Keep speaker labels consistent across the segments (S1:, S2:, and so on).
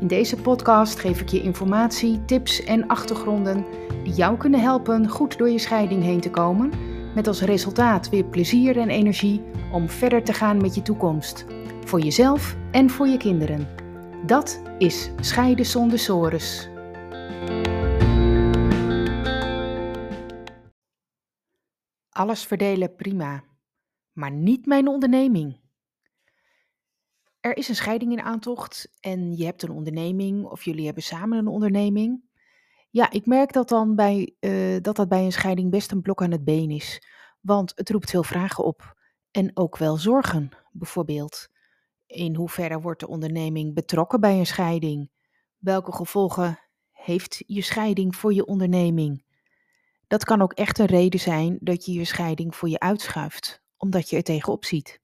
S1: In deze podcast geef ik je informatie, tips en achtergronden die jou kunnen helpen goed door je scheiding heen te komen, met als resultaat weer plezier en energie om verder te gaan met je toekomst, voor jezelf en voor je kinderen. Dat is Scheiden zonder sores. Alles verdelen prima, maar niet mijn onderneming. Er is een scheiding in aantocht en je hebt een onderneming of jullie hebben samen een onderneming. Ja, ik merk dat dan bij, eh, dat dat bij een scheiding best een blok aan het been is. Want het roept veel vragen op. En ook wel zorgen, bijvoorbeeld. In hoeverre wordt de onderneming betrokken bij een scheiding? Welke gevolgen heeft je scheiding voor je onderneming? Dat kan ook echt een reden zijn dat je je scheiding voor je uitschuift, omdat je er tegenop ziet.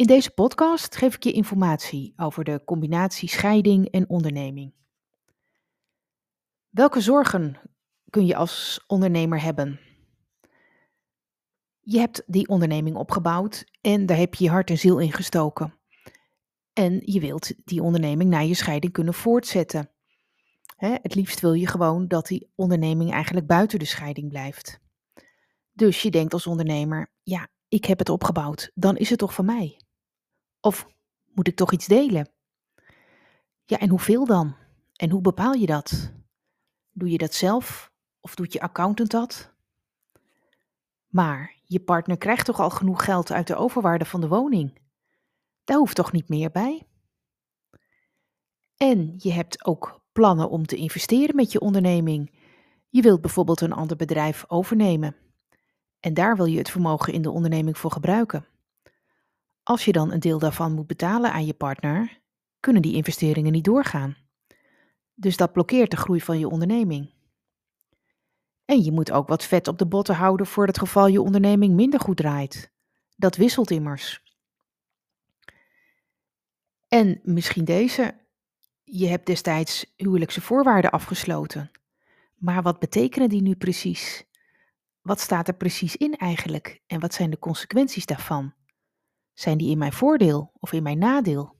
S1: In deze podcast geef ik je informatie over de combinatie scheiding en onderneming. Welke zorgen kun je als ondernemer hebben? Je hebt die onderneming opgebouwd en daar heb je je hart en ziel in gestoken. En je wilt die onderneming na je scheiding kunnen voortzetten. het liefst wil je gewoon dat die onderneming eigenlijk buiten de scheiding blijft. Dus je denkt als ondernemer, ja, ik heb het opgebouwd, dan is het toch van mij. Of moet ik toch iets delen? Ja, en hoeveel dan? En hoe bepaal je dat? Doe je dat zelf of doet je accountant dat? Maar je partner krijgt toch al genoeg geld uit de overwaarde van de woning? Daar hoeft toch niet meer bij? En je hebt ook plannen om te investeren met je onderneming. Je wilt bijvoorbeeld een ander bedrijf overnemen. En daar wil je het vermogen in de onderneming voor gebruiken. Als je dan een deel daarvan moet betalen aan je partner, kunnen die investeringen niet doorgaan. Dus dat blokkeert de groei van je onderneming. En je moet ook wat vet op de botten houden voor het geval je onderneming minder goed draait. Dat wisselt immers. En misschien deze. Je hebt destijds huwelijkse voorwaarden afgesloten. Maar wat betekenen die nu precies? Wat staat er precies in eigenlijk en wat zijn de consequenties daarvan? Zijn die in mijn voordeel of in mijn nadeel?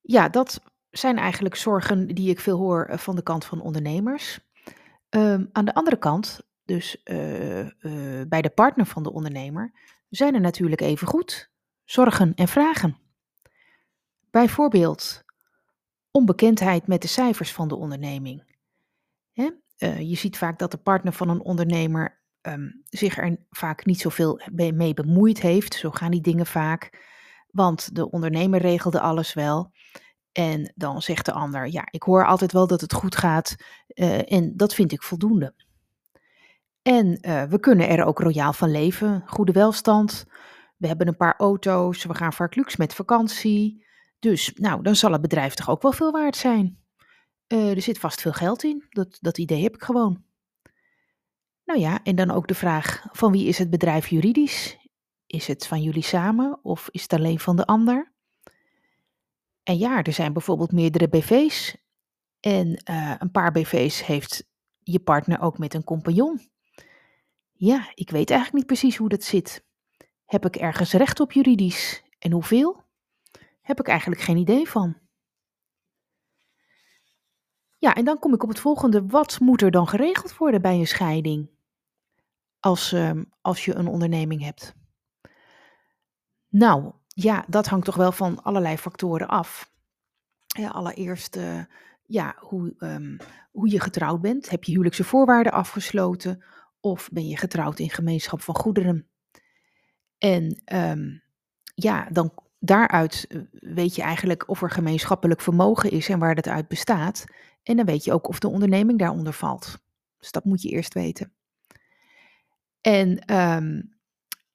S1: Ja, dat zijn eigenlijk zorgen die ik veel hoor eh, van de kant van ondernemers. Um, aan de andere kant, dus uh, uh, bij de partner van de ondernemer, zijn er natuurlijk even goed zorgen en vragen. Bijvoorbeeld onbekendheid met de cijfers van de onderneming. Hè? Je ziet vaak dat de partner van een ondernemer um, zich er vaak niet zoveel mee bemoeid heeft. Zo gaan die dingen vaak. Want de ondernemer regelde alles wel. En dan zegt de ander: Ja, ik hoor altijd wel dat het goed gaat. Uh, en dat vind ik voldoende. En uh, we kunnen er ook royaal van leven. Goede welstand. We hebben een paar auto's. We gaan vaak luxe met vakantie. Dus, nou, dan zal het bedrijf toch ook wel veel waard zijn. Uh, er zit vast veel geld in. Dat, dat idee heb ik gewoon. Nou ja, en dan ook de vraag: van wie is het bedrijf juridisch? Is het van jullie samen of is het alleen van de ander? En ja, er zijn bijvoorbeeld meerdere BV's. En uh, een paar BV's heeft je partner ook met een compagnon. Ja, ik weet eigenlijk niet precies hoe dat zit. Heb ik ergens recht op juridisch? En hoeveel? Heb ik eigenlijk geen idee van. Ja, en dan kom ik op het volgende. Wat moet er dan geregeld worden bij een scheiding? Als, um, als je een onderneming hebt? Nou, ja, dat hangt toch wel van allerlei factoren af. Ja, allereerst uh, ja, hoe, um, hoe je getrouwd bent. Heb je huwelijkse voorwaarden afgesloten of ben je getrouwd in gemeenschap van goederen? En um, ja, dan daaruit eh, weet je eigenlijk of er gemeenschappelijk vermogen is en waar dat uit bestaat. En dan weet je ook of de onderneming daaronder valt. Dus dat moet je eerst weten. En um,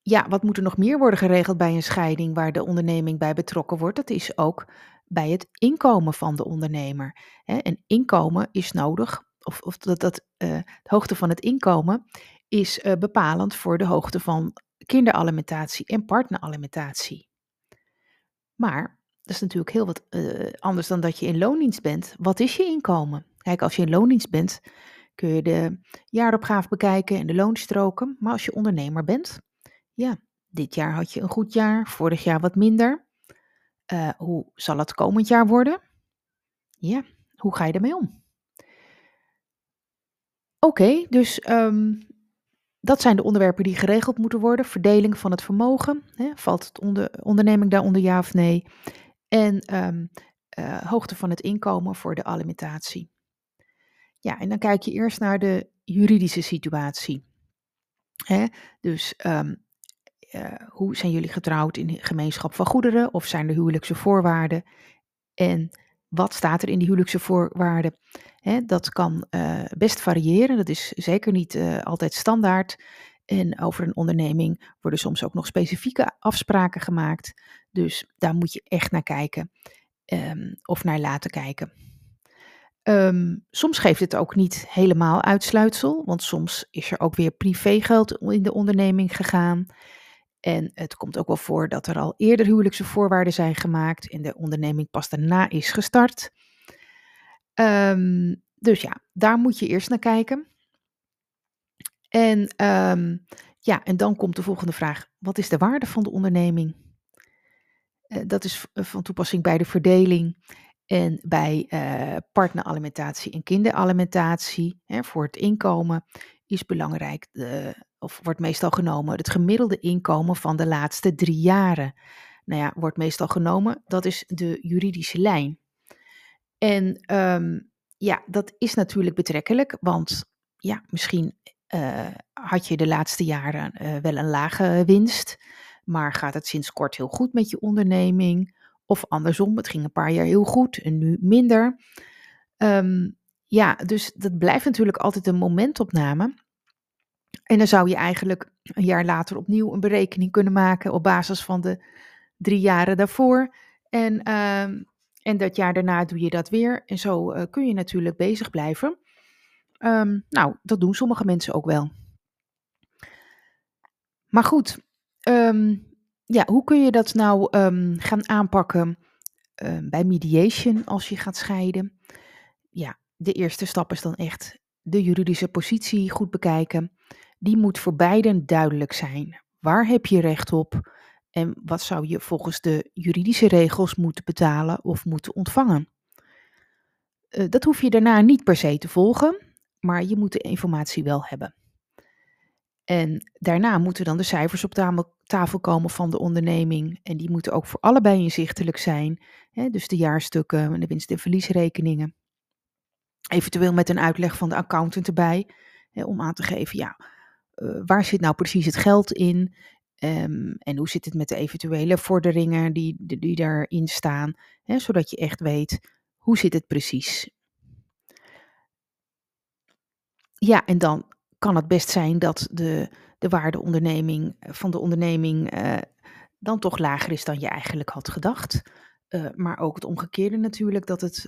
S1: ja, wat moet er nog meer worden geregeld bij een scheiding waar de onderneming bij betrokken wordt? Dat is ook bij het inkomen van de ondernemer. Hè, en inkomen is nodig, of, of dat, dat eh, de hoogte van het inkomen is eh, bepalend voor de hoogte van kinderalimentatie en partneralimentatie. Maar dat is natuurlijk heel wat eh, anders dan dat je in loondienst bent. Wat is je inkomen? Kijk, als je in loondienst bent, kun je de jaaropgave bekijken en de loonstroken. Maar als je ondernemer bent, ja, dit jaar had je een goed jaar, vorig jaar wat minder. Uh, hoe zal het komend jaar worden? Ja, hoe ga je ermee om? Oké, dus um, dat zijn de onderwerpen die geregeld moeten worden. Verdeling van het vermogen. Hè, valt het onder, onderneming daaronder ja of nee? En um, uh, hoogte van het inkomen voor de alimentatie. Ja, en dan kijk je eerst naar de juridische situatie. Hè? Dus um, uh, hoe zijn jullie getrouwd in gemeenschap van goederen of zijn er huwelijkse voorwaarden? En wat staat er in die huwelijkse voorwaarden? Hè, dat kan uh, best variëren, dat is zeker niet uh, altijd standaard. En over een onderneming worden soms ook nog specifieke afspraken gemaakt. Dus daar moet je echt naar kijken um, of naar laten kijken. Um, soms geeft het ook niet helemaal uitsluitsel, want soms is er ook weer privégeld in de onderneming gegaan. En het komt ook wel voor dat er al eerder huwelijkse voorwaarden zijn gemaakt en de onderneming pas daarna is gestart. Um, dus ja, daar moet je eerst naar kijken. En, um, ja, en dan komt de volgende vraag: wat is de waarde van de onderneming? Uh, dat is van toepassing bij de verdeling en bij uh, partneralimentatie en kinderalimentatie. Hè, voor het inkomen is belangrijk of wordt meestal genomen, het gemiddelde inkomen van de laatste drie jaren. Nou ja, wordt meestal genomen, dat is de juridische lijn. En um, ja, dat is natuurlijk betrekkelijk, want ja, misschien uh, had je de laatste jaren uh, wel een lage winst, maar gaat het sinds kort heel goed met je onderneming? Of andersom, het ging een paar jaar heel goed en nu minder. Um, ja, dus dat blijft natuurlijk altijd een momentopname. En dan zou je eigenlijk een jaar later opnieuw een berekening kunnen maken op basis van de drie jaren daarvoor. En, uh, en dat jaar daarna doe je dat weer. En zo uh, kun je natuurlijk bezig blijven. Um, nou, dat doen sommige mensen ook wel. Maar goed, ja, hoe kun je dat nou gaan aanpakken bij mediation als je gaat scheiden? Ja, de eerste stap is dan echt de juridische positie goed bekijken die moet voor beiden duidelijk zijn. Waar heb je recht op en wat zou je volgens de juridische regels moeten betalen of moeten ontvangen? Uh, dat hoef je daarna niet per se te volgen, maar je moet de informatie wel hebben. En daarna moeten dan de cijfers op tafel komen van de onderneming. En die moeten ook voor allebei inzichtelijk zijn. Hè, dus de jaarstukken en de winst- en verliesrekeningen. Eventueel met een uitleg van de accountant erbij. Hè, om aan te geven, ja, uh, waar zit nou precies het geld in? Um, en hoe zit het met de eventuele vorderingen die, die, die daarin staan? Hè, zodat je echt weet, hoe zit het precies? Ja, en dan kan het best zijn dat de, de waardeonderneming van de onderneming uh, dan toch lager is dan je eigenlijk had gedacht. Uh, maar ook het omgekeerde natuurlijk, dat, het,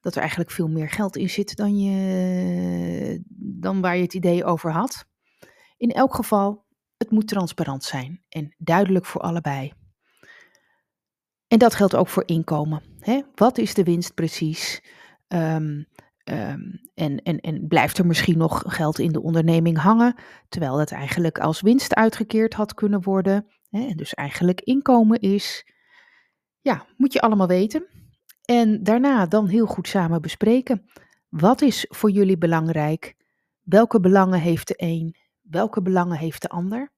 S1: dat er eigenlijk veel meer geld in zit dan, je, dan waar je het idee over had. In elk geval, het moet transparant zijn en duidelijk voor allebei. En dat geldt ook voor inkomen. Hè? Wat is de winst precies? Um, um, en, en, en blijft er misschien nog geld in de onderneming hangen, terwijl het eigenlijk als winst uitgekeerd had kunnen worden, hè, en dus eigenlijk inkomen is? Ja, moet je allemaal weten. En daarna dan heel goed samen bespreken. Wat is voor jullie belangrijk? Welke belangen heeft de een Welke belangen heeft de ander?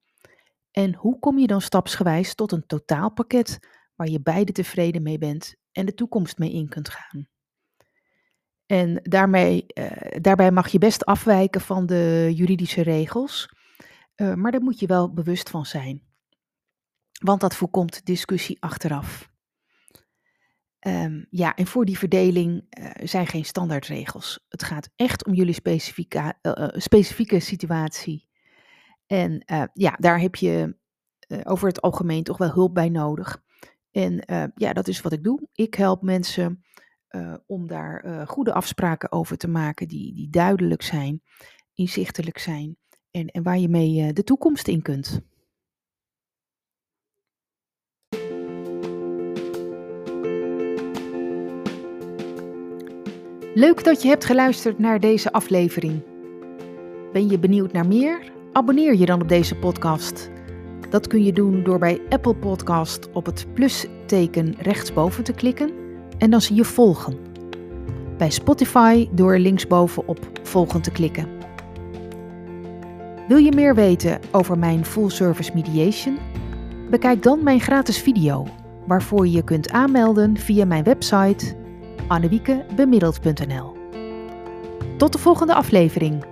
S1: En hoe kom je dan stapsgewijs tot een totaalpakket waar je beide tevreden mee bent en de toekomst mee in kunt gaan? En daarmee, uh, daarbij mag je best afwijken van de juridische regels, uh, maar daar moet je wel bewust van zijn. Want dat voorkomt discussie achteraf. Um, ja, en voor die verdeling uh, zijn geen standaardregels. Het gaat echt om jullie specifieke situatie en ja, daar heb je over het algemeen toch wel hulp bij nodig. En ja, dat is wat ik doe. Ik help mensen uh, om daar uh, goede afspraken over te maken die, die duidelijk zijn, inzichtelijk zijn en, en waar je mee de toekomst in kunt. Leuk dat je hebt geluisterd naar deze aflevering. Ben je benieuwd naar meer? Abonneer je dan op deze podcast. Dat kun je doen door bij Apple Podcast op het plusteken rechtsboven te klikken en dan zie je volgen. Bij Spotify door linksboven op volgen te klikken. Wil je meer weten over mijn full service mediation? Bekijk dan mijn gratis video, waarvoor je je kunt aanmelden via mijn website annewiekebemiddeld.nl. Tot de volgende aflevering.